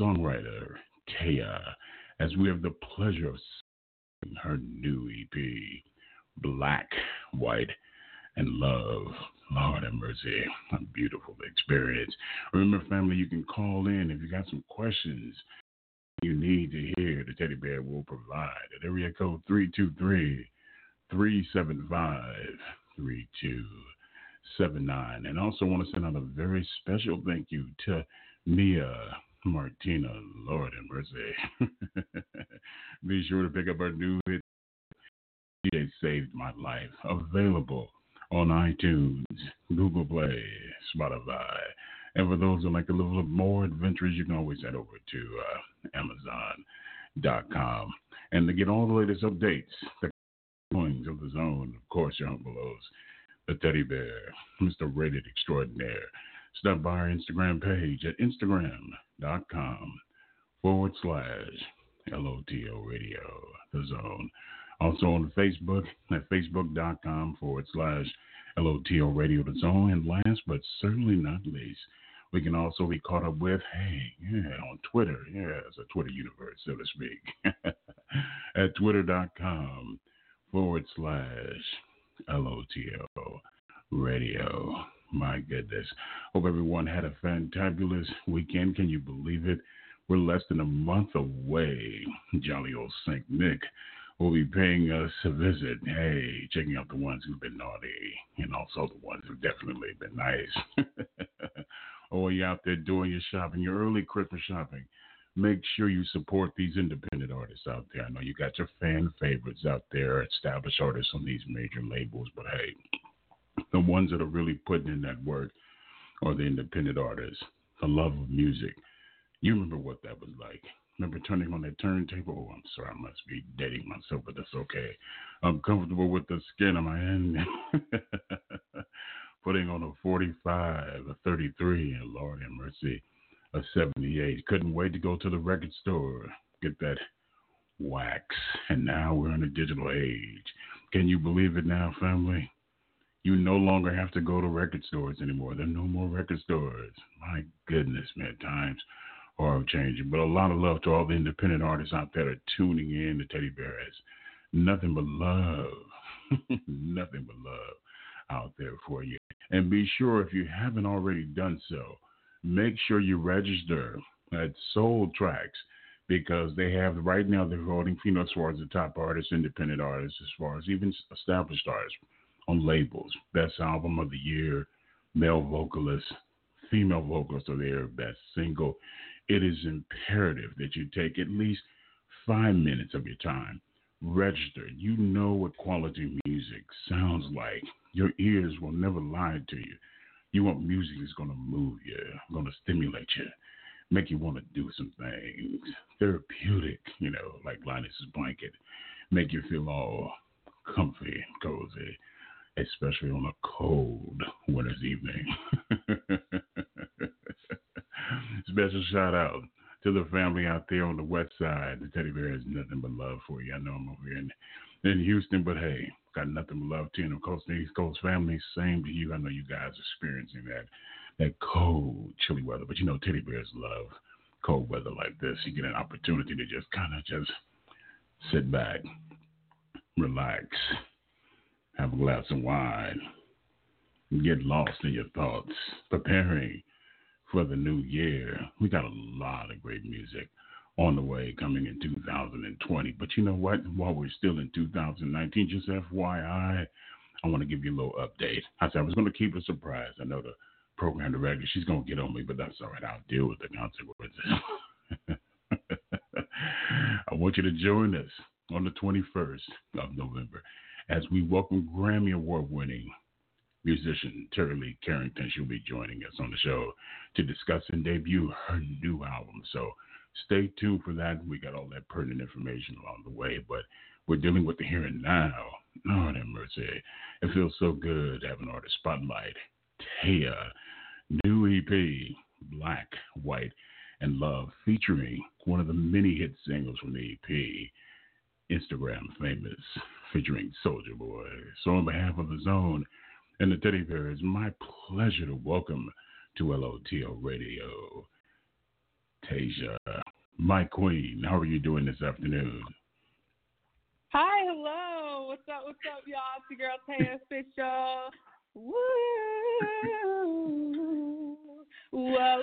Songwriter, Taiya, as we have the pleasure of seeing her new EP, Black, White, and Love. Lord have mercy. A beautiful experience. Remember, family, you can call in if you got some questions you need to hear. The teddy bear will provide at area code 323 375 3279. And also want to send out a very special thank you to Mia Martina. Lord and mercy. Be sure to pick up our new hit, DJ Saved My Life, available on iTunes, Google Play, Spotify. And for those who like a little more adventures, you can always head over to uh, Amazon.com. And to get all the latest updates, the goings of the zone, of course, your Uncle O's, the teddy bear, Mr. Rated Extraordinaire. Stop by our Instagram page at Instagram.com forward slash LOTL Radio, the zone. Also on Facebook at Facebook.com forward slash LOTL Radio, the zone. And last but certainly not least, we can also be caught up with, hey, yeah, on Twitter. Yeah, it's a Twitter universe, so to speak. at twitter.com forward slash LOTL Radio. My goodness. Hope everyone had a fantabulous weekend. Can you believe it? We're less than a month away. Jolly old St. Nick will be paying us a visit. Hey, checking out the ones who've been naughty and also the ones who've definitely been nice. oh, you out there doing your shopping, your early Christmas shopping. Make sure you support these independent artists out there. I know you got your fan favorites out there, established artists on these major labels, but hey, the ones that are really putting in that work are the independent artists, the love of music. You remember what that was like. Remember turning on that turntable? Oh, I'm sorry, I must be dating myself, but that's okay. I'm comfortable with the skin of my hand. Putting on a 45, a 33, and Lord have mercy, a 78. Couldn't wait to go to the record store, get that wax. And now we're in a digital age. Can you believe it now, family? You no longer have to go to record stores anymore. There are no more record stores. My goodness, man, times are changing. But a lot of love to all the independent artists out there that are tuning in to Teddy Bear has nothing but love. nothing but love out there for you. And be sure if you haven't already done so, make sure you register at Soul Tracks because they have right now they're voting know as far as the top artists, independent artists, as far as even established artists on labels. Best album of the year, male vocalist, female vocalist of the year, best single. It is imperative that you take at least five minutes of your time. Register. You know what quality music sounds like. Your ears will never lie to you. You want music that's going to move you, going to stimulate you, make you want to do some things. Therapeutic, you know, like Linus's blanket, make you feel all comfy and cozy especially on a cold winter's evening. Special shout out to the family out there on the west side. The teddy bear has nothing but love for you. I know I'm over here in, in Houston, but hey, got nothing but love to you. And of course, the East Coast family, same to you. I know you guys are experiencing that that cold, chilly weather. But you know, teddy bears love cold weather like this. You get an opportunity to just kind of just sit back, relax, have a glass of wine, get lost in your thoughts, preparing for the new year. We got a lot of great music on the way coming in 2020. But you know what? While we're still in 2019, just FYI, I want to give you a little update. I said I was going to keep a surprise. I know the program director, she's going to get on me, but that's all right. I'll deal with the consequences. I want you to join us on the 21st of November as we welcome Grammy Award winning musician Terri Lyne Carrington. She'll be joining us on the show to discuss and debut her new album. So stay tuned for that. We got all that pertinent information along the way, but we're dealing with the here and now. Lord have mercy. It feels so good to have an artist spotlight. Taiya, new EP, Black, White, and Love, featuring one of the many hit singles from the EP, Instagram Famous, featuring Soulja Boy. So, on behalf of the Zone and the Teddy Bear, it's my pleasure to welcome to LOTL Radio, Tasia, my queen. How are you doing this afternoon? Hi, hello. What's up? What's up, y'all? It's your girl Taiya Official. Woo! Whoa,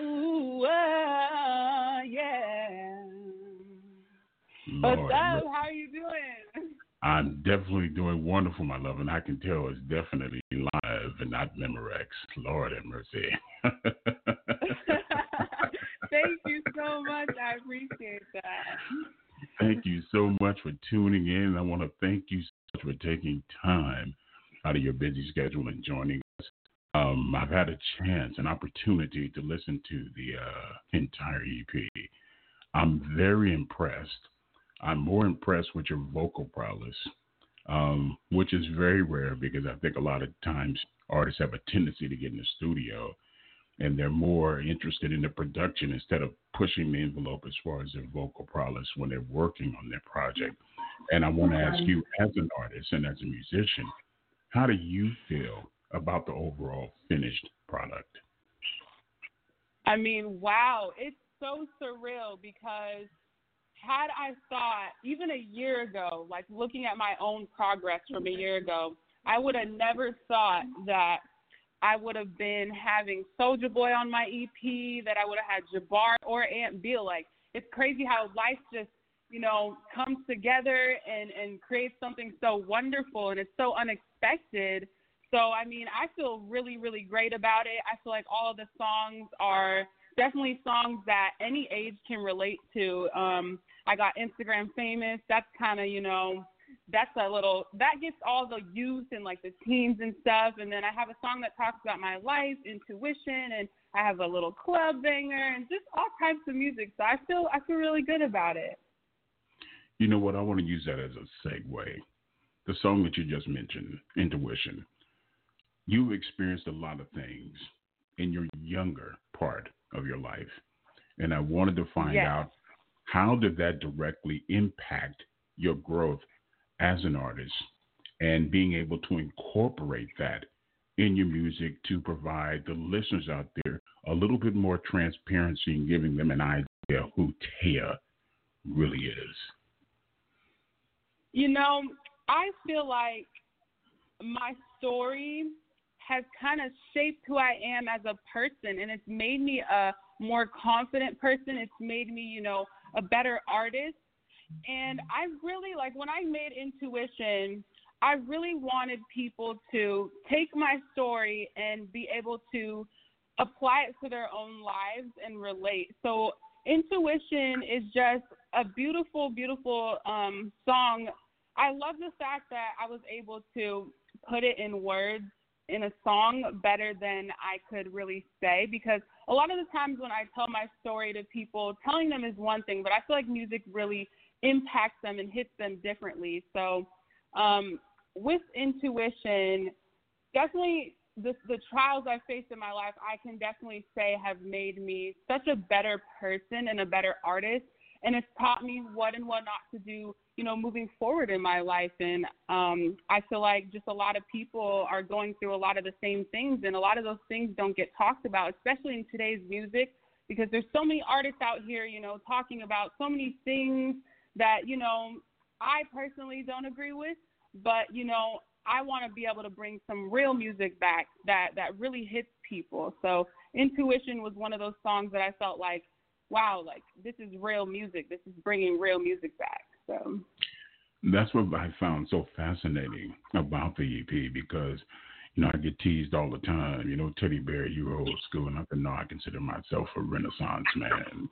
whoa, yeah. Lord, What's up? How are you doing? I'm definitely doing wonderful, my love, and I can tell it's definitely live and not Memorex. Lord have mercy. Thank you so much. I appreciate that. Thank you so much for tuning in. I want to thank you so much for taking time out of your busy schedule and joining us. Um, I've had a chance, an opportunity to listen to the uh, entire EP. I'm very impressed. I'm more impressed with your vocal prowess, um, which is very rare because I think a lot of times artists have a tendency to get in the studio and they're more interested in the production instead of pushing the envelope as far as their vocal prowess when they're working on their project. And I want to ask you, as an artist and as a musician, how do you feel about the overall finished product? I mean, wow, it's so surreal because had I thought even a year ago, like looking at my own progress from a year ago, I would have never thought that I would have been having Soulja Boy on my EP, that I would have had Jabbar or Aunt Beale. Like it's crazy how life just you know comes together and and creates something so wonderful and it's so unexpected. So I mean, I feel really really great about it. I feel like all of the songs are definitely songs that any age can relate to. Um, I got Instagram famous. That's kind of you know that's a little that gets all the youth and like the teens and stuff. And then i have a song that talks about my life intuition and i have a little club banger and just all types of music. So i feel i feel really good about it. You know what? I want to use that as a segue. The song that you just mentioned intuition you experienced a lot of things in your younger part of your life. And i wanted to find yes. out how did that directly impact your growth as an artist and being able to incorporate that in your music to provide the listeners out there a little bit more transparency and giving them an idea who Taiya really is? You know, I feel like my story has kind of shaped who I am as a person and it's made me a more confident person. It's made me, you know, a better artist and I really like when I made Intuition, I really wanted people to take my story and be able to apply it to their own lives and relate. So Intuition is just a beautiful, beautiful um, song. I love the fact that I was able to put it in words in a song better than I could really say because a lot of the times when I tell my story to people, telling them is one thing, but I feel like music really impacts them and hits them differently. So, um, with intuition, definitely the the trials I faced in my life, I can definitely say have made me such a better person and a better artist, and it's taught me what and what not to do, you know, moving forward in my life. And um, I feel like just a lot of people are going through a lot of the same things, and a lot of those things don't get talked about, especially in today's music, because there's so many artists out here, you know, talking about so many things that you know I personally don't agree with, but you know I want to be able to bring some real music back that that really hits people. So Intuition was one of those songs that I felt like, wow, like this is real music. This is bringing real music back. So that's what I found so fascinating about the EP because you know, I get teased all the time. You know, Teddy Bear, you're old school, and I can know I consider myself a Renaissance man.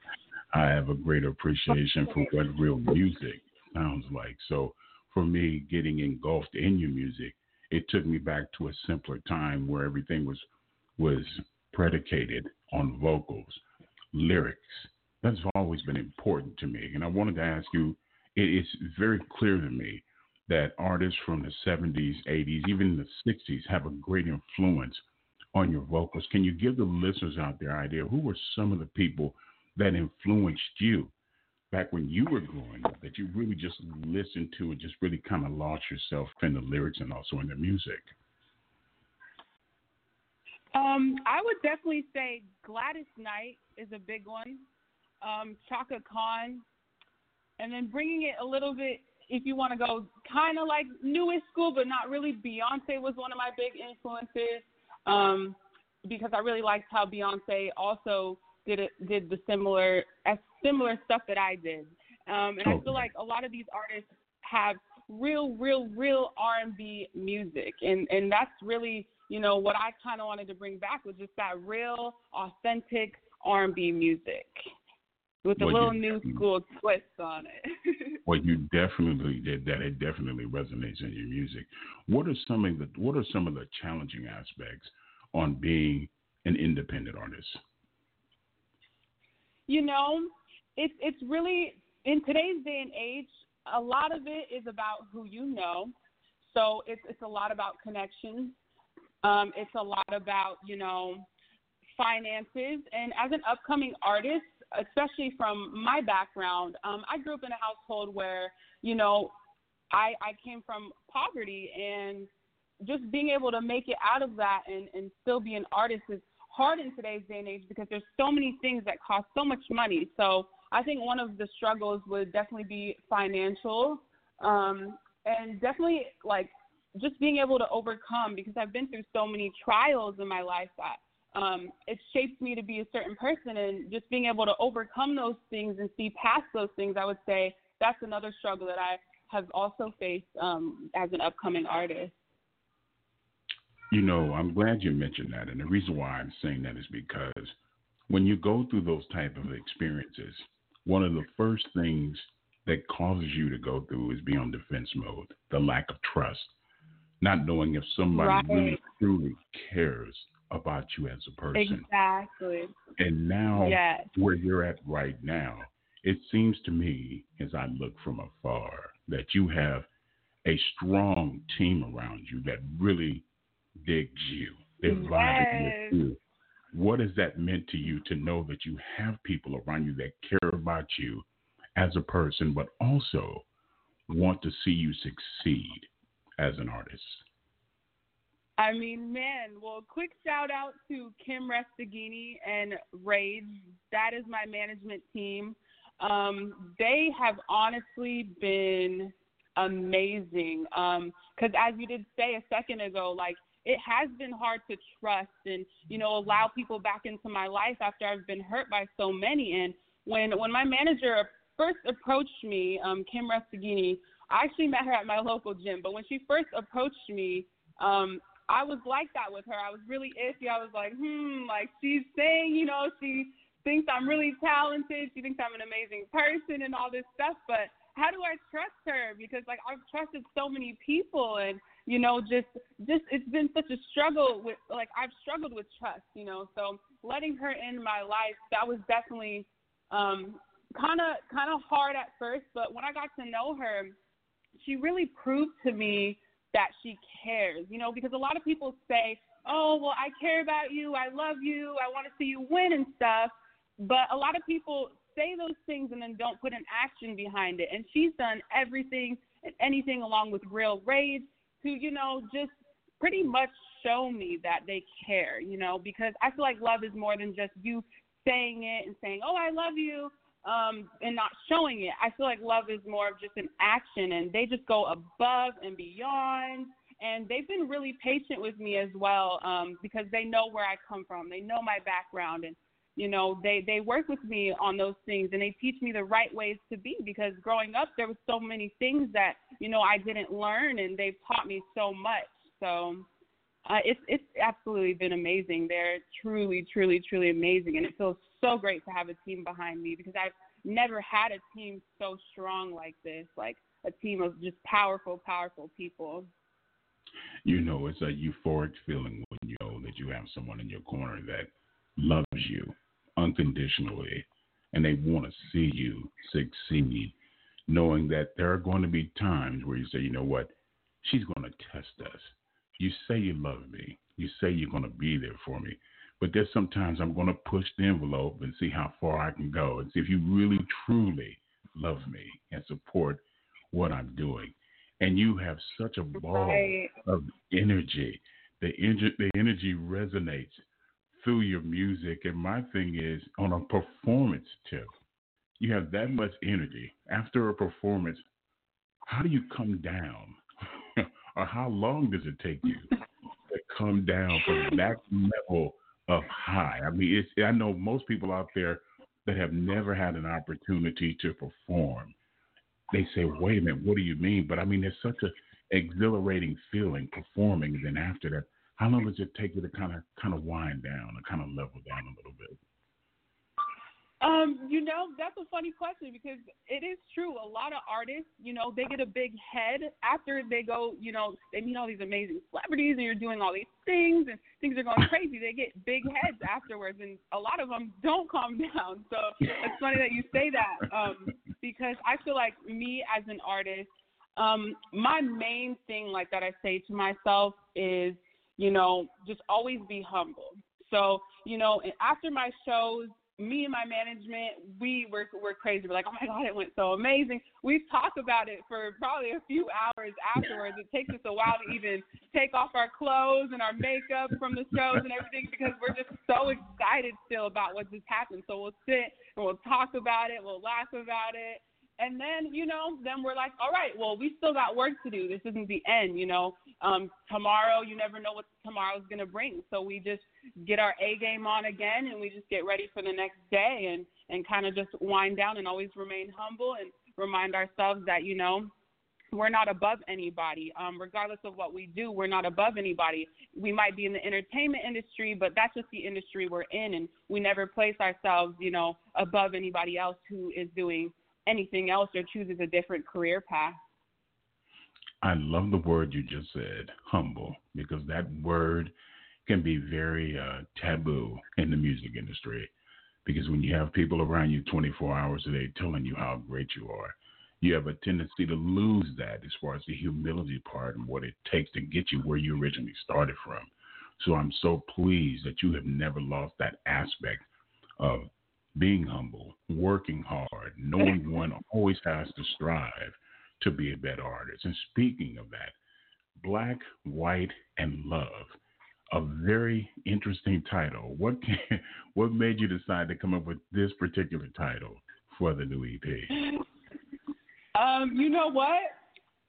I have a great appreciation for what real music sounds like. So for me getting engulfed in your music, it took me back to a simpler time where everything was was predicated on vocals, lyrics. That's always been important to me. And I wanted to ask you, it's very clear to me that artists from the 70s, 80s, even the 60s have a great influence on your vocals. Can you give the listeners out there idea who were some of the people that influenced you back when you were growing up that you really just listened to and just really kind of lost yourself in the lyrics and also in the music? Um, I would definitely say Gladys Knight is a big one. Um, Chaka Khan, and then bringing it a little bit, if you want to go kind of like newest school, but not really. Beyonce was one of my big influences um, because I really liked how Beyonce also did it, did the similar as similar stuff that I did. Um, and I feel like a lot of these artists have real, real, real R&B music, and and that's really you know what I kind of wanted to bring back was just that real, authentic R&B music with a well, little new school twist on it. well, you definitely did that. It definitely resonates in your music. What are some of the What are some of the challenging aspects on being an independent artist? You know, it's it's really in today's day and age, a lot of it is about who you know. So it's it's a lot about connections. Um, it's a lot about you know finances. And as an upcoming artist, especially from my background, um, I grew up in a household where you know I I came from poverty and just being able to make it out of that and and still be an artist is hard in today's day and age because there's so many things that cost so much money. So I think one of the struggles would definitely be financial, um, and definitely like just being able to overcome because I've been through so many trials in my life that um, it shapes me to be a certain person, and just being able to overcome those things and see past those things. I would say that's another struggle that I have also faced um, as an upcoming artist. You know, I'm glad you mentioned that, and the reason why I'm saying that is because when you go through those type of experiences, one of the first things that causes you to go through is be on defense mode, the lack of trust, not knowing if somebody right. really truly cares about you as a person. Exactly. And now, yes. where you're at right now, it seems to me, as I look from afar, that you have a strong team around you that really digs you. They're yes. vibing with you. What has that meant to you to know that you have people around you that care about you as a person, but also want to see you succeed as an artist? I mean, man, well, quick shout out to Kim Restaghini and Rage. That is my management team. Um, they have honestly been amazing. Because um, as you did say a second ago, like it has been hard to trust and you know allow people back into my life after I've been hurt by so many. And when when my manager first approached me, um, Kim Restaghini, I actually met her at my local gym. But when she first approached me, um, I was like that with her. I was really iffy. I was like, hmm, like she's saying, you know, she thinks I'm really talented. She thinks I'm an amazing person and all this stuff. But how do I trust her? Because like I've trusted so many people and you know, just just it's been such a struggle with like I've struggled with trust, you know. So letting her in my life, that was definitely um kind of kind of hard at first, but when I got to know her, she really proved to me that she cares, you know, because a lot of people say oh, well, I care about you, I love you, I want to see you win and stuff. But a lot of people say those things and then don't put an action behind it. And she's done everything and anything along with Real Rage to, you know, just pretty much show me that they care, you know, because I feel like love is more than just you saying it and saying, oh, I love you, um, and not showing it. I feel like love is more of just an action, and they just go above and beyond. And they've been really patient with me as well um, because they know where I come from. They know my background, and you know they they work with me on those things, and they teach me the right ways to be. Because growing up, there was so many things that you know I didn't learn, and they've taught me so much. So uh, it's it's absolutely been amazing. They're truly, truly, truly amazing, and it feels so great to have a team behind me because I've never had a team so strong like this, like a team of just powerful, powerful people. You know, it's a euphoric feeling when you know that you have someone in your corner that loves you unconditionally and they want to see you succeed, knowing that there are going to be times where you say, you know what, she's going to test us you say you love me. You say you're going to be there for me. But there's sometimes I'm going to push the envelope and see how far I can go and see if you really, truly love me and support what I'm doing. And you have such a ball right. of energy. The, energy. the energy resonates through your music. And my thing is, on a performance tip, you have that much energy. After a performance, how do you come down? or how long does it take you to come down from that level of high? I mean, I know most people out there that have never had an opportunity to perform. They say, "Wait a minute, what do you mean?" But I mean, it's such a exhilarating feeling performing. And then after that, how long does it take you to kind of kind of wind down or kind of level down a little bit? Um, you know, that's a funny question because it is true. A lot of artists, you know, they get a big head after they go, you know, they meet all these amazing celebrities and you're doing all these things and things are going crazy. They get big heads afterwards, and a lot of them don't calm down. So it's funny that you say that um, because I feel like me as an artist, um, my main thing, like that I say to myself is, you know, just always be humble. So, you know, after my shows, me and my management, we were we're crazy. We're like, oh my god, it went so amazing. We've talked about it for probably a few hours afterwards. It takes us a while to even take off our clothes and our makeup from the shows and everything because we're just so excited still about what just happened. So we'll sit and we'll talk about it, we'll laugh about it, and then you know then we're like all right well we still got work to do this isn't the end you know um tomorrow you never know what tomorrow's going to bring so we just get our a game on again and we just get ready for the next day and and kind of just wind down and always remain humble and remind ourselves that you know we're not above anybody. Um, regardless of what we do, we're not above anybody. We might be in the entertainment industry, but that's just the industry we're in, and we never place ourselves, you know, above anybody else who is doing anything else or chooses a different career path. I love the word you just said, humble, because that word can be very uh, taboo in the music industry. Because when you have people around you 24 hours a day telling you how great you are, you have a tendency to lose that as far as the humility part and what it takes to get you where you originally started from. So I'm so pleased that you have never lost that aspect of being humble, working hard, knowing one always has to strive to be a better artist. And speaking of that, Black, White, and Love, a very interesting title. What can, what made you decide to come up with this particular title for the new EP? Um, you know what?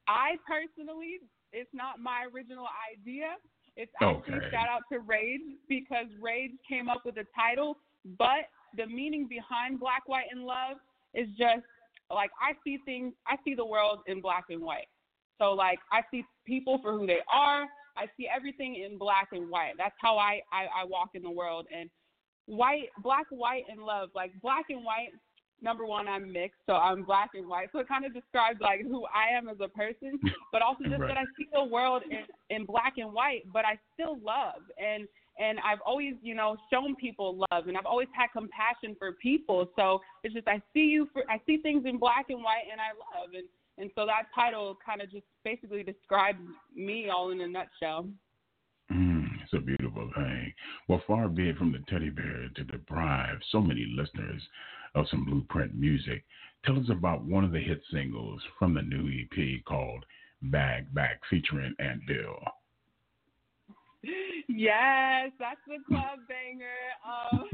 I personally, it's not my original idea. It's actually okay. shout out to Rage because Rage came up with the title, but the meaning behind black, white, and love is just like I see things. I see the world in black and white. So like I see people for who they are. I see everything in black and white. That's how I I, I walk in the world. And white, black, white, and love. Like black and white. Number one, I'm mixed, so I'm black and white. So it kind of describes like who I am as a person, but also just right. that I see the world in, in black and white, but I still love. And and I've always, you know, shown people love, and I've always had compassion for people. So it's just I see you for I see things in black and white, and I love, and and so that title kind of just basically describes me all in a nutshell. Mm, it's a beautiful thing. Well, far be it from the teddy bear to deprive so many listeners of some blueprint music. Tell us about one of the hit singles from the new EP called Bag Back featuring Ant Bill. Yes, that's the club banger. Um,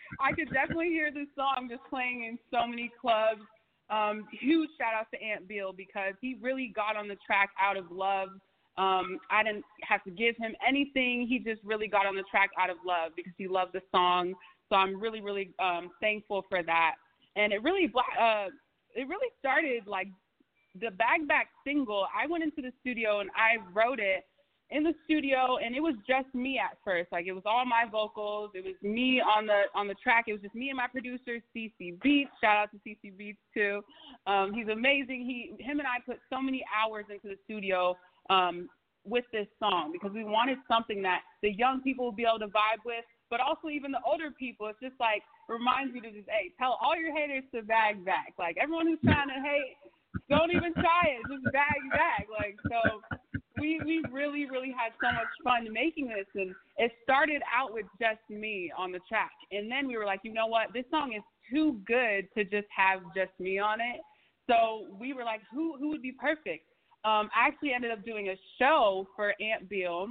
I could definitely hear this song just playing in so many clubs. Um, huge shout out to Ant Bill because he really got on the track out of love. Um, I didn't have to give him anything. He just really got on the track out of love because he loved the song. So I'm really, really um, thankful for that. And it really, uh, it really started like the Bag Back single. I went into the studio and I wrote it in the studio and it was just me at first. Like it was all my vocals. It was me on the on the track. It was just me and my producer cc beats. Shout out to cc beats too. Um he's amazing. He him and i put so many hours into the studio um with this song because we wanted something that the young people would be able to vibe with but also even the older people. It's just like reminds me to just hey tell all your haters to bag back. Like everyone who's trying to hate don't even try it. Just bag back. Like so we we really really had so much fun making this, and it started out with just me on the track, and then we were like, you know what, this song is too good to just have just me on it. So we were like, who who would be perfect? Um, I actually ended up doing a show for Ant Bill.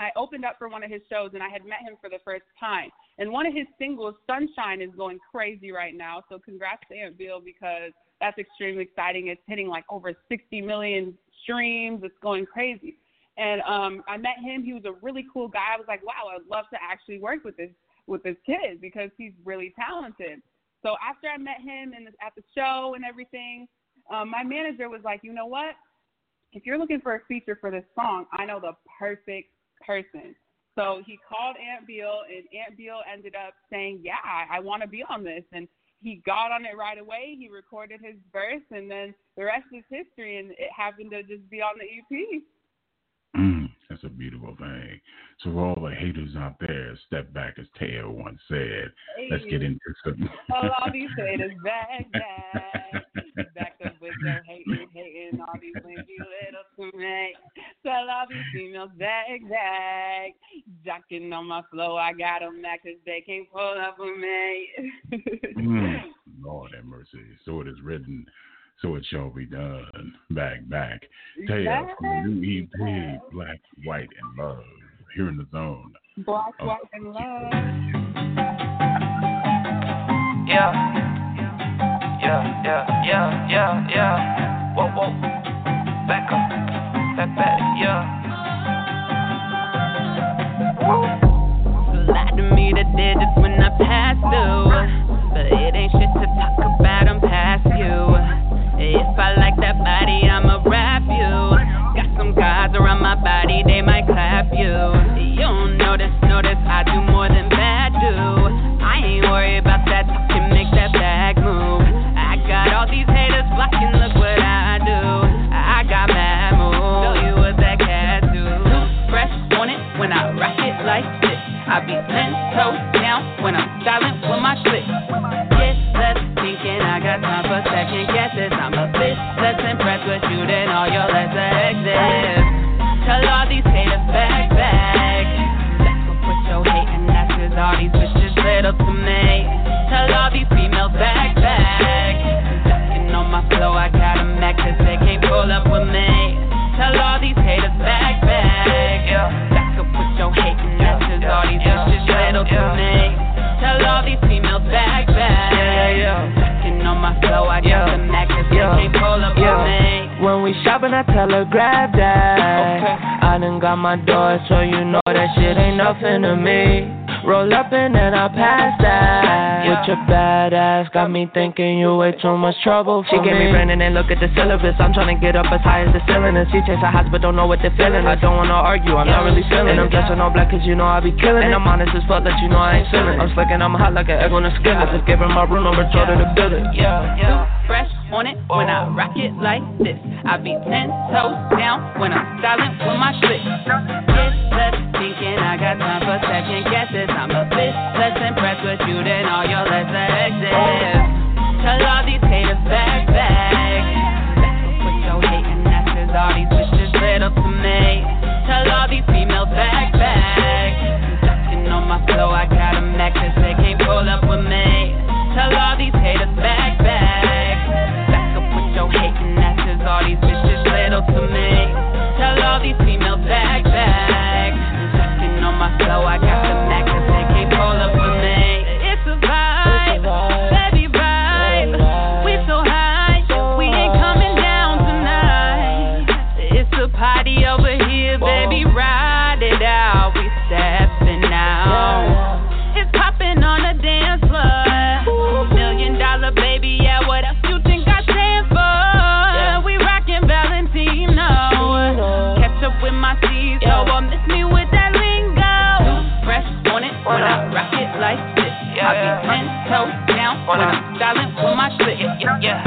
I opened up for one of his shows, and I had met him for the first time. And one of his singles, Sunshine, is going crazy right now. So congrats to Ant Bill because that's extremely exciting. It's hitting like over 60 million streams. It's going crazy. And um, I met him. He was a really cool guy. I was like, wow, I'd love to actually work with this with this kid because he's really talented. So after I met him the, at the show and everything, um, my manager was like, you know what? If you're looking for a feature for this song, I know the perfect person. So he called Ant Bill, and Ant Bill ended up saying, yeah, I, I want to be on this. And he got on it right away. He recorded his verse, and then the rest is history. And it happened to just be on the EP. A beautiful thing. So for all the haters out there, step back, as Taiya once said. Hey. Let's get into some. all these haters back, back, back up with your hating, hating all these winky little snakes. Tell all these females back, back, jocking on my flow. I got them back 'cause they can't pull up with me. mm, Lord have mercy. So it is written so it shall be done. Back, back. Taiya from the new EP, Black, White, and Love. Here in the zone. Black, oh. White, and Love. Yeah. Yeah, yeah, yeah, yeah, yeah. Whoa, whoa. Back up. Back, back, yeah. Lie to me that did this when I passed through. Got me thinking you way too much trouble She gave me Brandon and look at the syllabus. I'm trying to get up as high as the ceiling. And she chase a highs but don't know what they're feeling. I don't wanna argue, I'm not really feeling. And I'm dressing all black cause you know I be killing. And I'm honest as fuck, let you know I ain't feeling. I'm slick and I'm hot like an egg on a skillet. Just give her my room number, told her to build it. Yeah, yeah. Fresh on it when I rock it like this. I be ten toes down when I'm styling with my shit. Get less thinking I got time for second guesses. I'm a bit less impressed with you than all your less exes. Tell all these haters back back. Put your hate and that's all these wishes lit up to me. Tell all these females back back. Ducking on my flow, I my. I got the wanna be silent with my shit Yeah, yeah.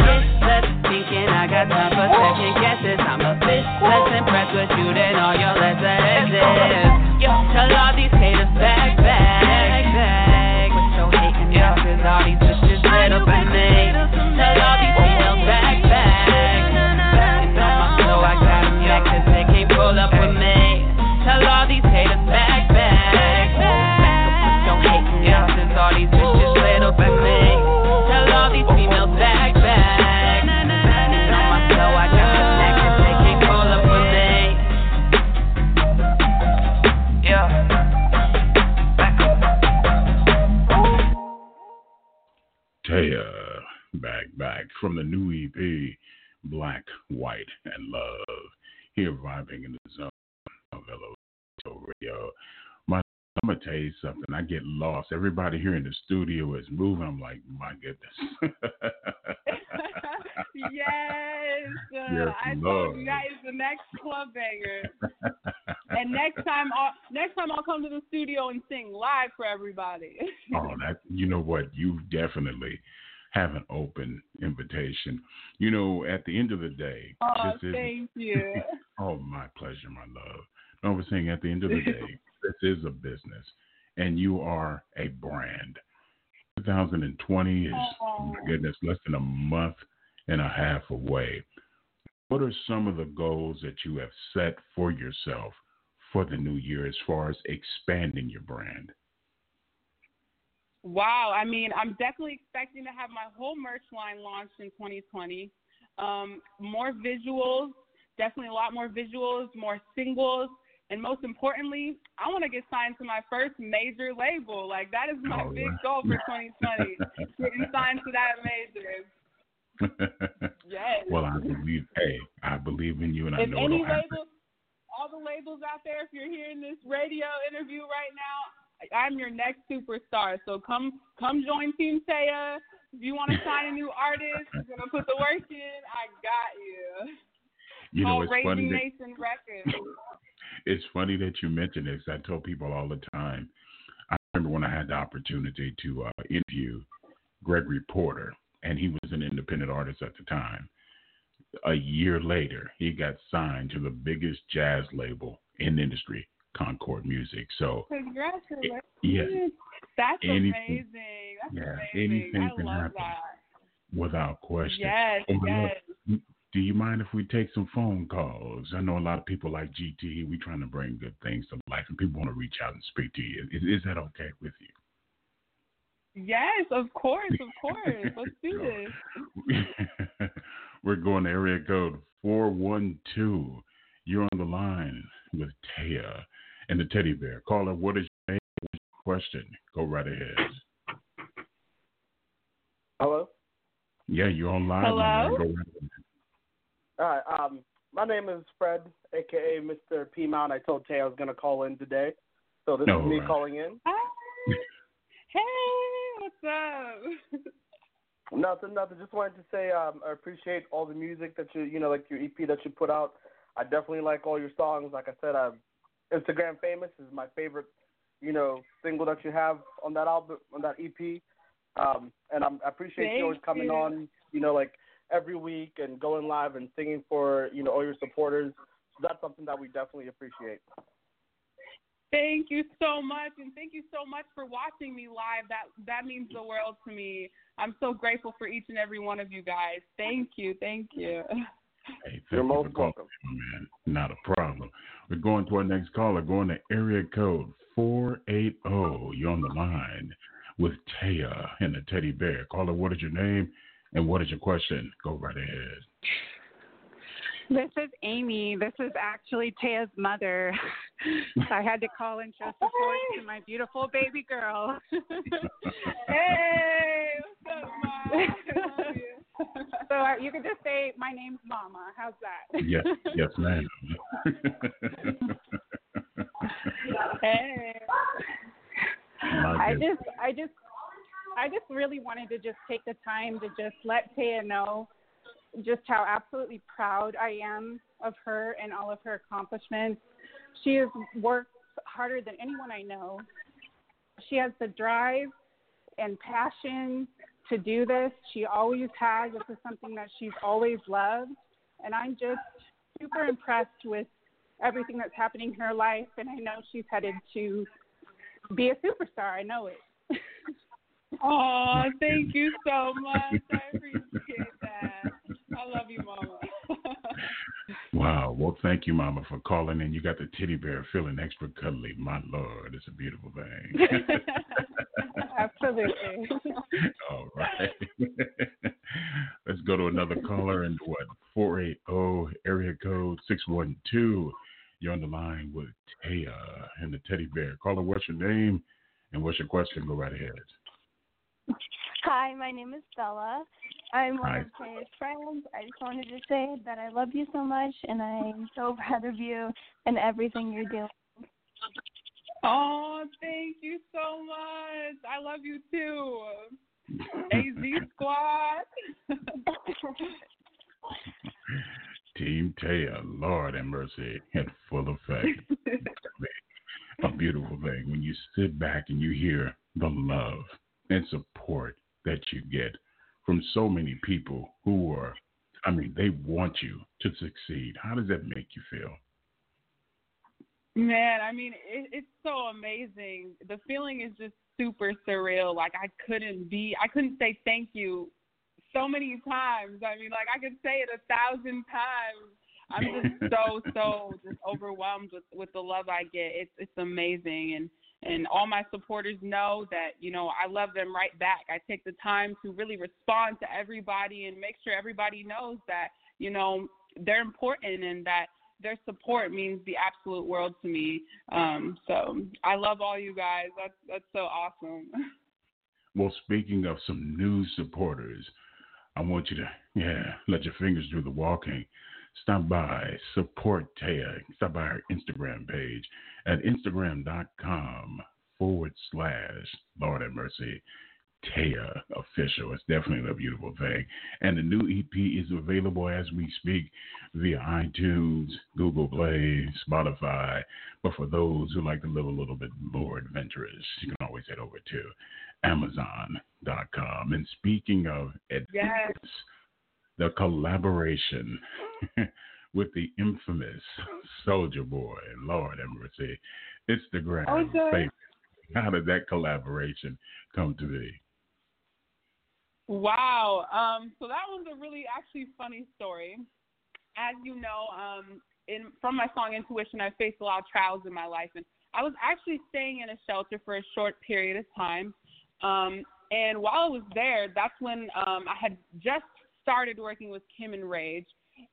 Everybody here in the studio is moving. I'm like, my goodness. yes. Yes, I Lord. told you guys the next club banger. and next time, I'll, next time I'll come to the studio and sing live for everybody. oh, that you know what? You definitely have an open invitation. You know, at the end of the day, oh, this is thank you. Oh, my pleasure, my love. No, I was saying at the end of the day, this is a business, and you are a brand. 2020 is, oh my goodness, less than a month and a half away. What are some of the goals that you have set for yourself for the new year as far as expanding your brand? Wow, I mean, I'm definitely expecting to have my whole merch line launched in 2020. Um, more visuals, definitely a lot more visuals, more singles, and most importantly, I want to get signed to my first major label. Like that is my Oh, big wow. goal for 2020, getting signed to that major. Yes. well, I believe, hey, I believe in you, and I if know any it'll label, all the labels out there, if you're hearing this radio interview right now, I'm your next superstar. So come, come join Team Taiya. If you want to sign a new artist, you're gonna put the work in. I got you. You know, Call it's Raging funny. Nation Records. It's funny that you mention this. I tell people all the time. I remember when I had the opportunity to uh, interview Gregory Porter, and he was an independent artist at the time. A year later, he got signed to the biggest jazz label in the industry, Concord Music. So, Congratulations. yes, That's Anything- amazing. That's yeah, amazing. anything I can happen. that. without question. Yes, Oh, yes. Love, Do you mind if we take some phone calls? I know a lot of people like GT. We're trying to bring good things to life, and people want to reach out and speak to you. Is, is that okay with you? Yes, of course, of course. Let's do this. We're going to area code 412. You're on the line with Taiya and the teddy bear. Caller, what is your name? What's your question? Go right ahead. Hello. Yeah, you're on live. Hello? right ahead. All right. Um, my name is Fred, aka Mr. P Mount. I told Tay I was gonna call in today, so this No, is me right. calling in. Hi. Hey, what's up? Nothing, nothing. Just wanted to say um, I appreciate all the music that you, you know, like your EP that you put out. I definitely like all your songs. Like I said, I'm Instagram famous is my favorite, you know, single that you have on that album, on that EP. Um, and I'm, I appreciate Thank you always coming you. on, you know, like every week and going live and singing for, you know, all your supporters. So that's something that we definitely appreciate. Thank you so much, and thank you so much for watching me live. That that means the world to me. I'm so grateful for each and every one of you guys. Thank you, thank you. Hey, thank You're you most for calling, welcome. my man. Not a problem. We're going to our next caller. Going to area code 480. You're on the line with Taiya and the teddy bear. Caller, what is your name and what is your question? Go right ahead. This is Amy. This is actually Taiya's mother. I had to call and show support to my beautiful baby girl. hey, what's up, Mom? I you. so uh, you could just say my name's Mama. How's that? Yes, yes, ma'am. Hey. My I just, I just, I just really wanted to just take the time to just let Taiya know just how absolutely proud I am of her and all of her accomplishments. She has worked harder than anyone I know. She has the drive and passion to do this. She always has. This is something that she's always loved. And I'm just super impressed with everything that's happening in her life. And I know she's headed to be a superstar. I know it. oh, thank you so much. I appreciate that. I love you, Mama. wow. Well, thank you, Mama, for calling in. You got the teddy bear feeling extra cuddly. My Lord, it's a beautiful thing. Absolutely. All right. Let's go to another caller and what? 480 area code 612. You're on the line with Taiya and the teddy bear. Caller, what's your name and what's your question? Go right ahead. Hi, my name is Bella. I'm one Hi. of Taiya's friends. I just wanted to say that I love you so much and I'm so proud of you and everything you're doing. Oh, thank you so much. I love you too. AZ Squad. Team Taiya, Lord and mercy, in full effect. a beautiful thing when you sit back and you hear the love and support that you get from so many people who are, I mean, they want you to succeed. How does that make you feel? Man, I mean, it, it's so amazing. The feeling is just super surreal. Like I couldn't be, I couldn't say thank you so many times. I mean, like I could say it a thousand times. I'm just so so just overwhelmed with with the love I get. It's it's amazing, and and all my supporters know that you know I love them right back. I take the time to really respond to everybody and make sure everybody knows that you know they're important and that their support means the absolute world to me. Um, so I love all you guys. That's that's so awesome. Well, speaking of some new supporters, I want you to, yeah, let your fingers do the walking. Stop by, support Taiya. Stop by her Instagram page at instagram.com forward slash, Lord have mercy, Taiya official. It's definitely a beautiful thing. And the new EP is available as we speak via iTunes, Google Play, Spotify. But for those who like to live a little bit more adventurous, you can always head over to Amazon.com. And speaking of advance, Yes. The collaboration with the infamous Soulja Boy, Lord have mercy, Instagram Okay. famous. How did that collaboration come to be? Wow. Um, so that one's a really actually funny story. As you know, um, in from my song Intuition, I faced a lot of trials in my life, and I was actually staying in a shelter for a short period of time. Um, and while I was there, that's when um, I had just started working with Kim and Rage.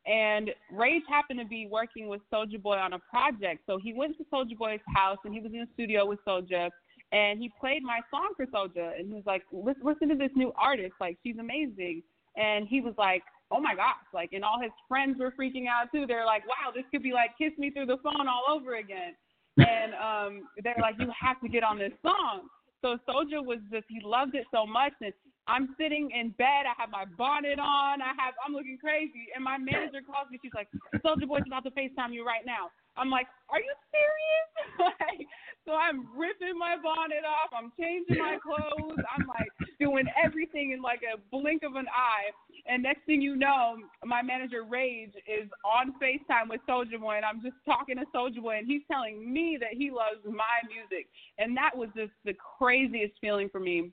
And Rage happened to be working with Soulja Boy on a project. So he went to Soulja Boy's house and he was in the studio with Soulja and he played my song for Soulja and he was like, listen, to this new artist. Like, she's amazing. And he was like, oh my gosh. Like, and all his friends were freaking out too. They're like, wow, this could be like Kiss Me Through the Phone all over again. And um, they're like, you have to get on this song. So Soulja was just he loved it so much and I'm sitting in bed, I have my bonnet on, I have I'm looking crazy and my manager calls me, she's like, Soulja Boy's about to FaceTime you right now. I'm like, Are you serious? like so I'm ripping my bonnet off, I'm changing my clothes, I'm like doing everything in like a blink of an eye. And next thing you know, my manager Rage is on FaceTime with Soulja Boy, and I'm just talking to Soulja Boy, and he's telling me that he loves my music, and that was just the craziest feeling for me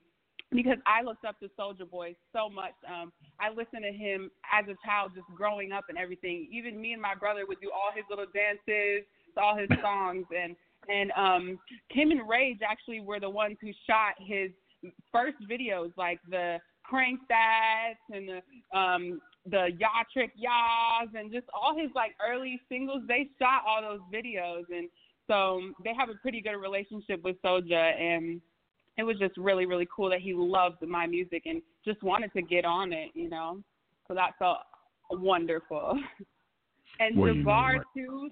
because I looked up to Soulja Boy so much. Um, I listened to him as a child, just growing up and everything. Even me and my brother would do all his little dances, all his songs, and and um, Kim and Rage actually were the ones who shot his first videos, like the crank stats and the um the yaw trick yaws and just all his like early singles they shot all those videos and so they have a pretty good relationship with Soulja and it was just really really cool that he loved my music and just wanted to get on it you know so that felt wonderful and know Jabbar what? too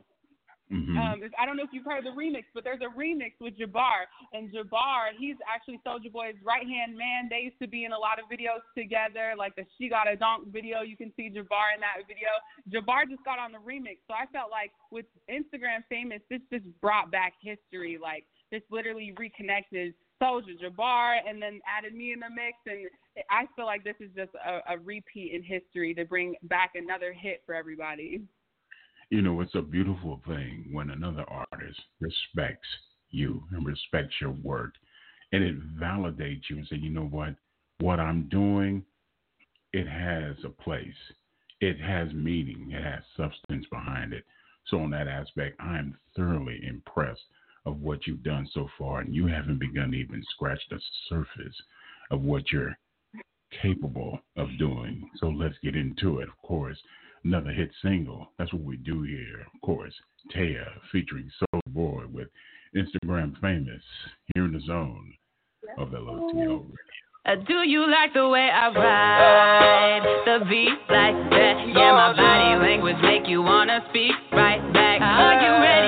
Mhm. um, I don't know if you've heard the remix, but there's a remix with Jabbar, and Jabbar, he's actually Soulja Boy's right hand man. They used to be in a lot of videos together, like the She Got a Donk video. You can see Jabbar in that video. Jabbar just got on the remix, so I felt like with Instagram famous, this just brought back history. Like this literally reconnected Soulja Jabbar, and then added me in the mix. And I feel like this is just a, a repeat in history to bring back another hit for everybody. You know, it's a beautiful thing when another artist respects you and respects your work, and it validates you and say, you know what, what I'm doing, it has a place, it has meaning, it has substance behind it. So, on that aspect, I am thoroughly impressed of what you've done so far, and you haven't begun to even scratch the surface of what you're capable of doing. So, let's get into it. Of course, another hit single. That's what we do here. Of course, Taiya featuring Soulja Boy with Instagram famous here in the zone of LOTL Radio. Uh, do you like the way I ride the beat like that? Yeah, my body language make you wanna speak right back. Are you ready?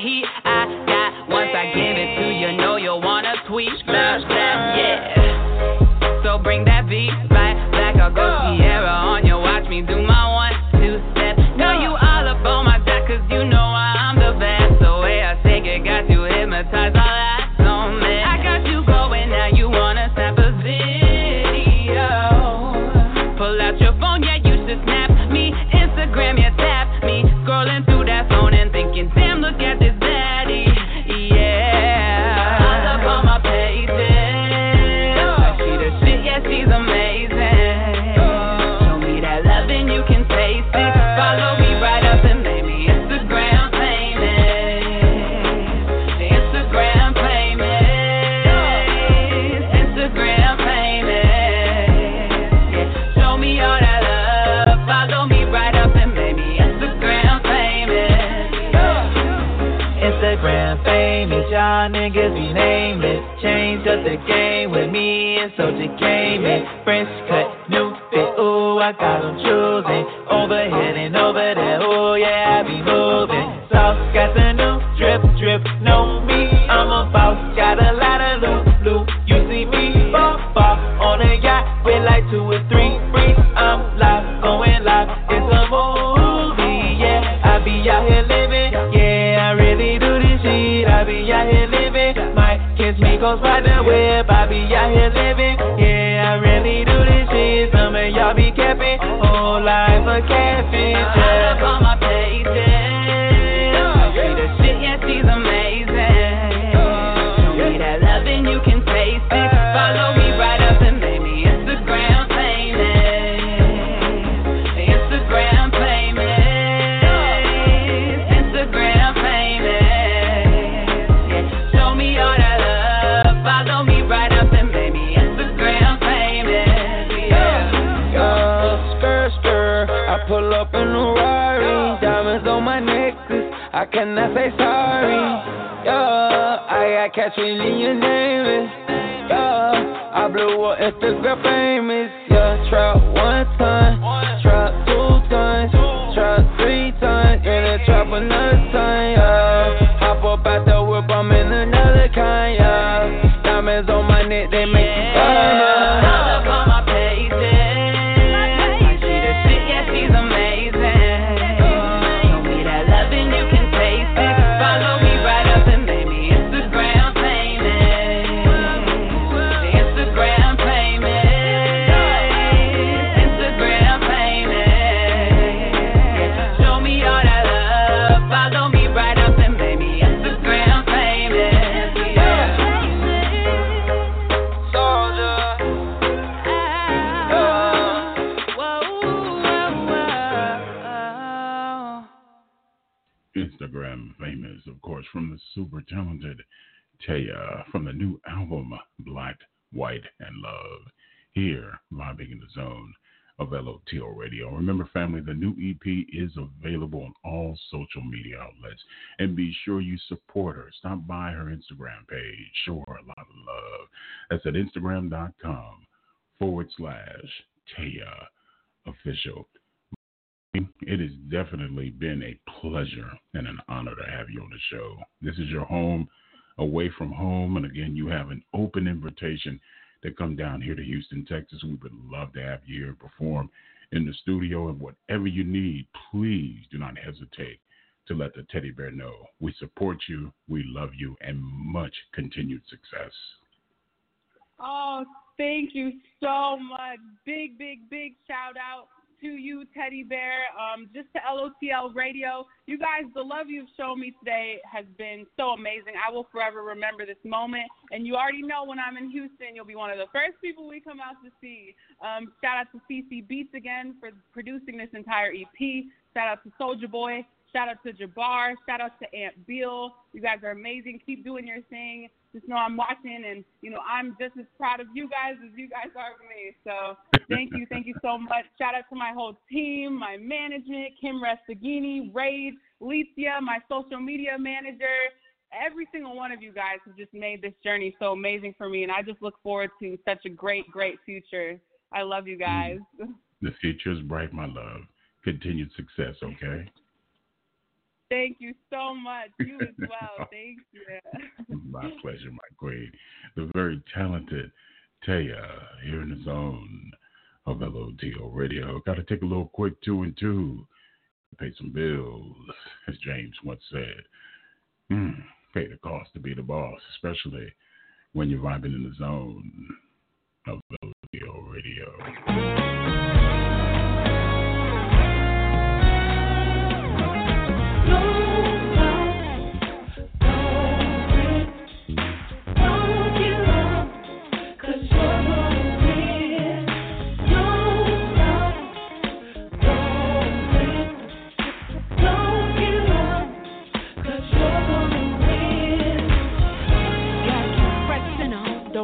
Heat I got? Once I give it to you, know you'll wanna tweet, blah, blah, yeah. So bring that beat right back. I'll go Sierra I cannot say sorry. Yeah, I got cash really your name is. Yeah, I blew up Instagram famous. Yeah, trap one time, trap two times, trap three times, in a trap another time. Yeah, hop up out the whip, I'm in another kind. Yeah, diamonds on my neck, they make you burn. Is available on all social media outlets. And be sure you support her. Stop by her Instagram page. Show her a lot of love. That's at Instagram.com forward slash Taiya official. It has definitely been a pleasure and an honor to have you on the show. This is your home away from home. And again, you have an open invitation to come down here to Houston, Texas. We would love to have you here perform in the studio. And whatever you need, please do not hesitate to let the teddy bear know we support you, we love you, and much continued success. Oh, thank you so much. Big, big, big shout out to you, Teddy Bear. Um, just to LOTL Radio. You guys, the love you've shown me today has been so amazing. I will forever remember this moment. And you already know when I'm in Houston, you'll be one of the first people we come out to see. Um, shout out to CC Beats again for producing this entire EP. Shout out to Soulja Boy. Shout out to Jabbar. Shout out to Aunt Beal. You guys are amazing. Keep doing your thing. Just know I'm watching, and you know I'm just as proud of you guys as you guys are of me. So thank you, thank you so much. Shout out to my whole team, my management, Kim Restagini, Raid, Licia, my social media manager. Every single one of you guys have just made this journey so amazing for me, and I just look forward to such a great, great future. I love you guys. The future is bright, my love. Continued success, okay? Thank you so much. You as well. Thank you. my pleasure, my queen. The very talented Taiya here in the zone of LOTL Radio. Got to take a little quick two and two. to Pay some bills, as James once said. Mm, pay the cost to be the boss, especially when you're vibing in the zone of LOTL Radio.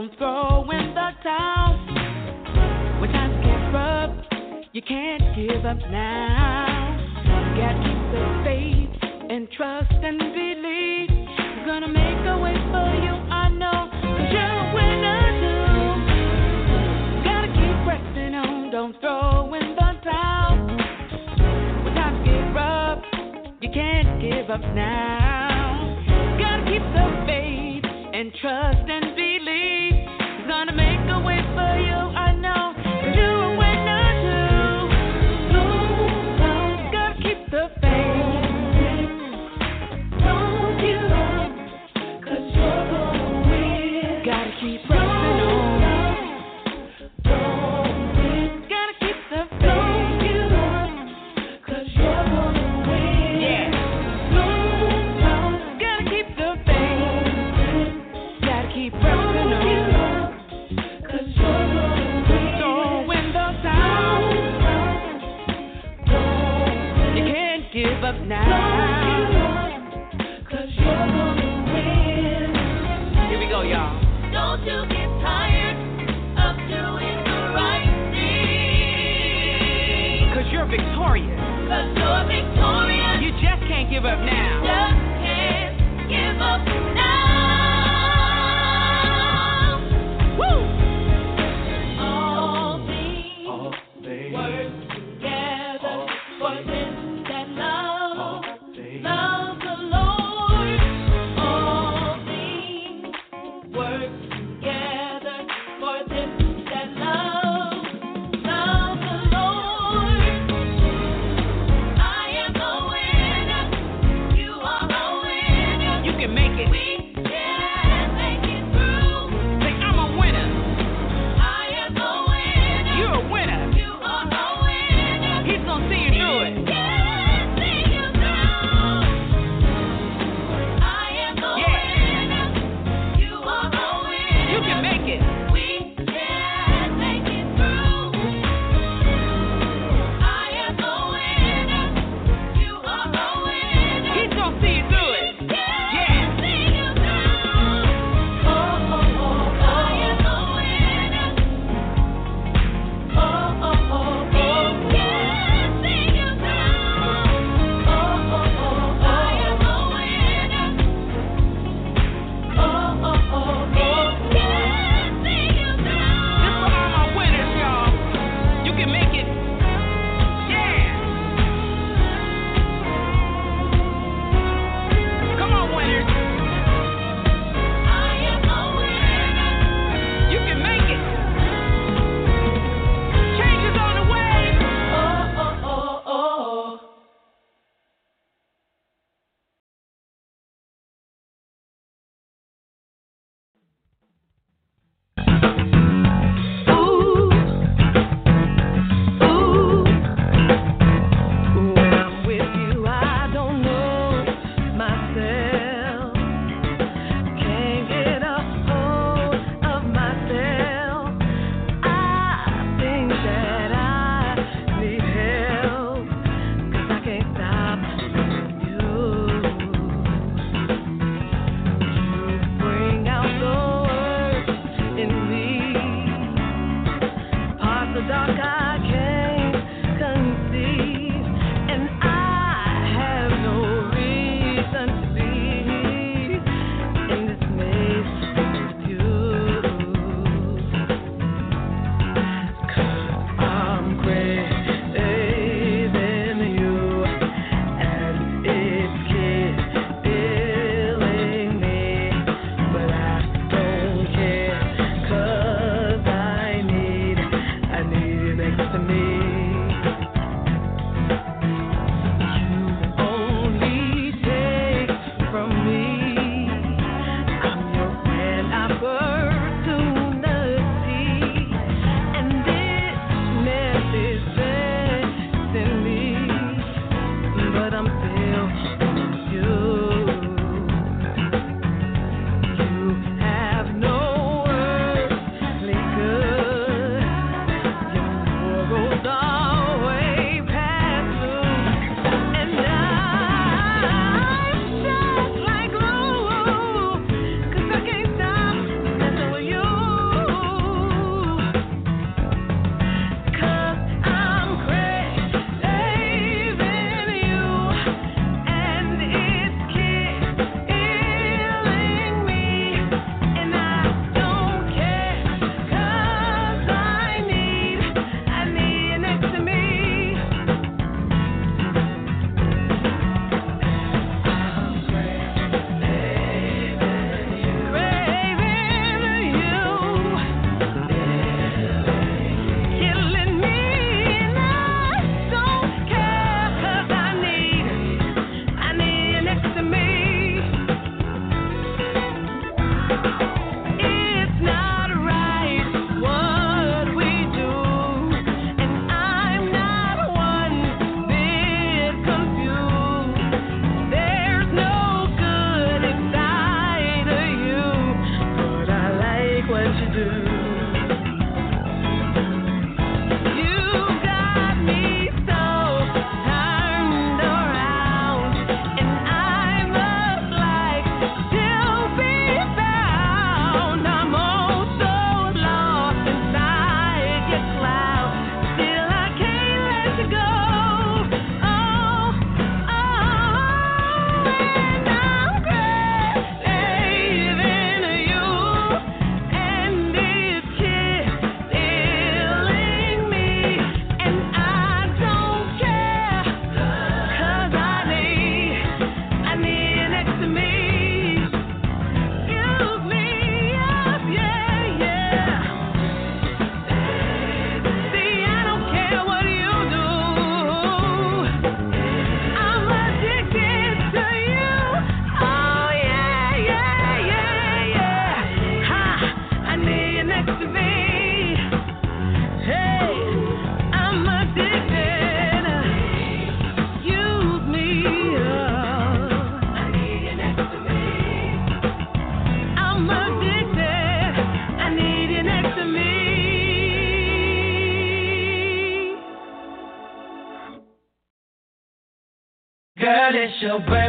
Don't throw in the towel. When times get rough, you can't give up now. Gotta keep the faith and trust and believe. Gonna make a way for you, I know. Cause you're a winner too. Gotta keep pressing on, don't throw in the towel. When times get rough, you can't give up now.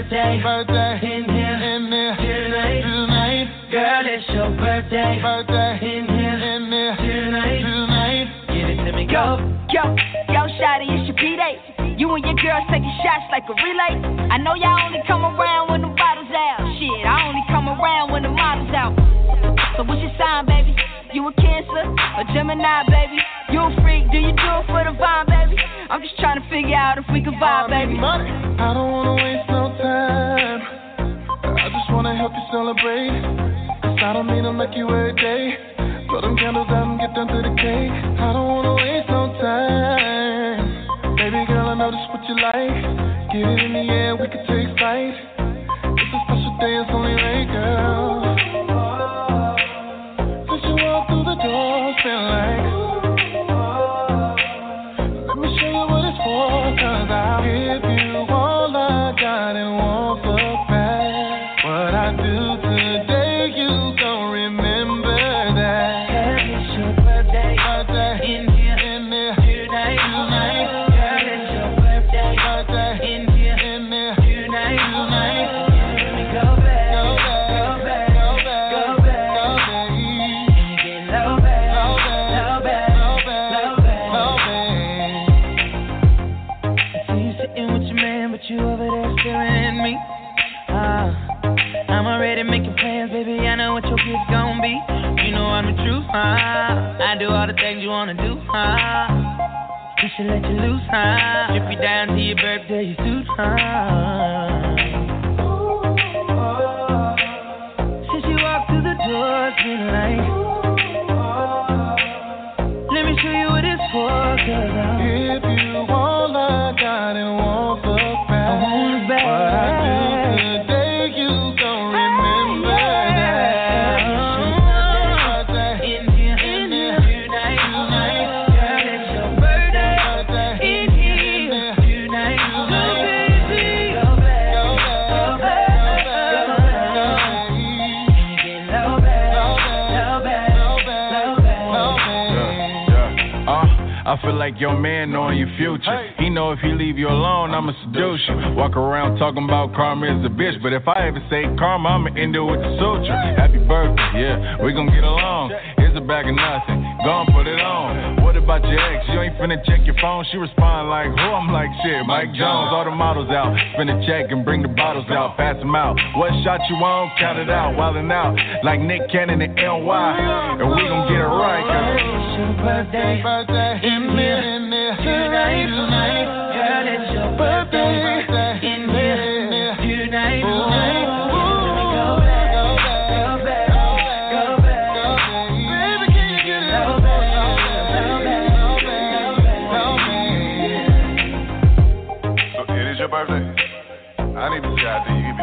birthday. Birthday. I don't wanna waste no time. Baby girl, I know this what you like. Get it in the air. Karma is a bitch, but if I ever say karma, I'ma end it with the suture. Happy birthday, yeah, we gon' get along. Here's a bag of nothing, go and put it on. What about your ex? You ain't finna check your phone. She respond like, who? I'm like, shit, Mike Jones, all the models out. finna check and bring the bottles out, pass them out. What shot you on? Count it out, wildin' out. Like Nick Cannon and NY. And we gon' get it right, cause It's your birthday. In here, tonight, tonight. Girl, it's your birthday.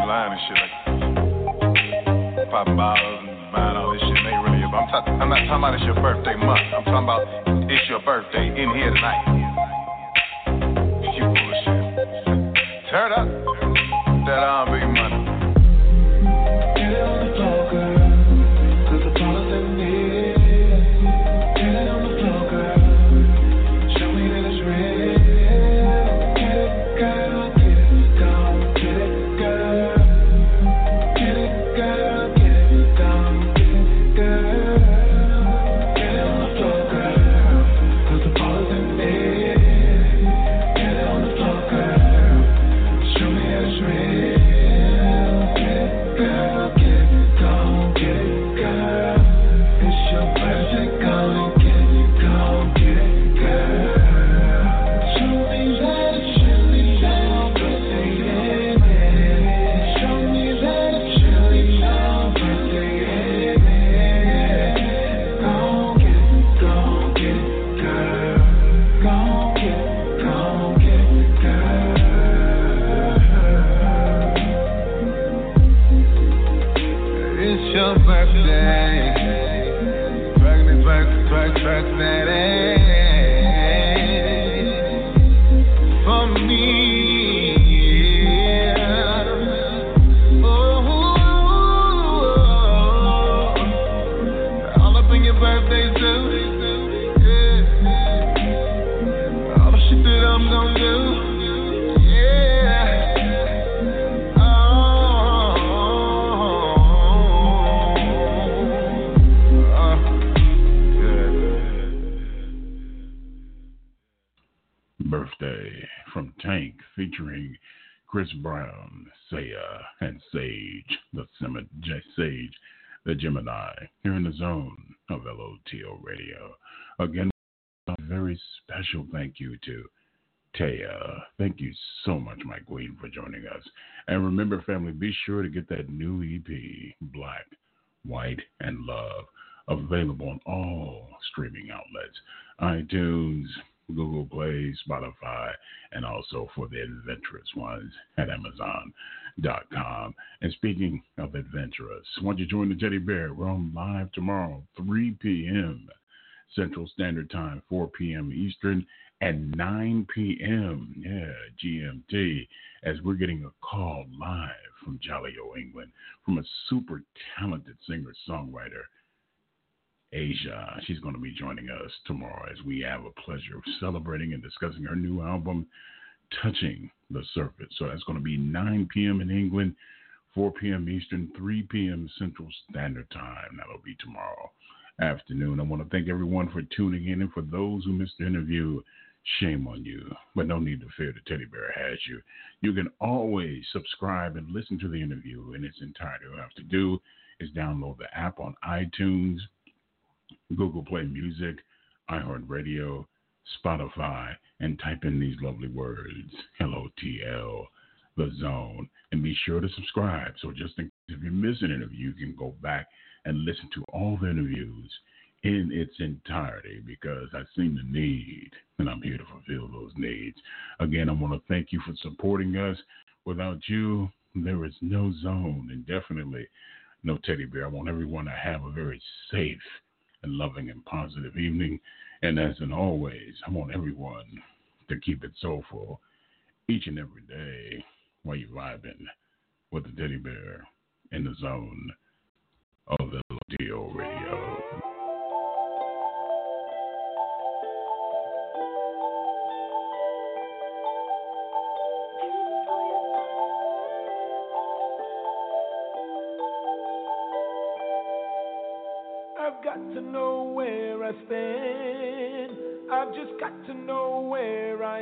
Lying and shit like bottles and buying all this shit. Ain't really. I'm, ta- I'm not talking about it's your birthday month. I'm talking about it's your birthday in here tonight. You bullshit. Turn up that R&B money. Your birthday. Twerk, twerk, twerk ass. Featuring Chris Brown, Saya, and Sage, the Sim- J- Sage, the Gemini, here in the zone of LOTL Radio. Again, a very special thank you to Taiya. Thank you so much, my queen, for joining us. And remember, family, be sure to get that new EP, Black, White, and Love, available on all streaming outlets iTunes, Google Play, Spotify, and also for the adventurous ones at Amazon.com. And speaking of adventurous, why don't you join the Teddy Bear? We're on live tomorrow, 3 p.m. Central Standard Time, 4 p.m. Eastern, and 9 p.m. Yeah, GMT, as we're getting a call live from Jolly O England from a super talented singer songwriter, Asia. She's going to be joining us tomorrow as we have a pleasure of celebrating and discussing her new album, Touching the Surface. So that's going to be 9 p.m. in England, 4 p.m. Eastern, 3 p.m. Central Standard Time. That'll be tomorrow afternoon. I want to thank everyone for tuning in, and for those who missed the interview, shame on you. But no need to fear, the teddy bear has you. You can always subscribe and listen to the interview in its entirety. All you have to do is download the app on iTunes, Google Play Music, iHeartRadio, Spotify, and type in these lovely words, LOTL, The Zone, and be sure to subscribe. So just in case if you miss an interview, you can go back and listen to all the interviews in its entirety because I see the need and I'm here to fulfill those needs. Again, I want to thank you for supporting us. Without you, there is no zone and definitely no teddy bear. I want everyone to have a very safe and loving and positive evening. And as in always, I want everyone to keep it soulful each and every day while you're vibing with the teddy bear in the zone of the LOTL radio. I've just got to know where I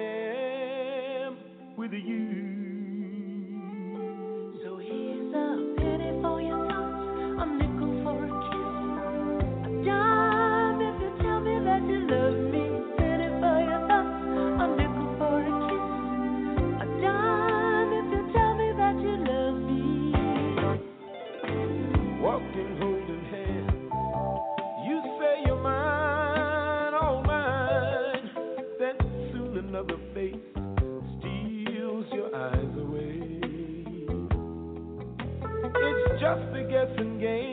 am with you. just to get some.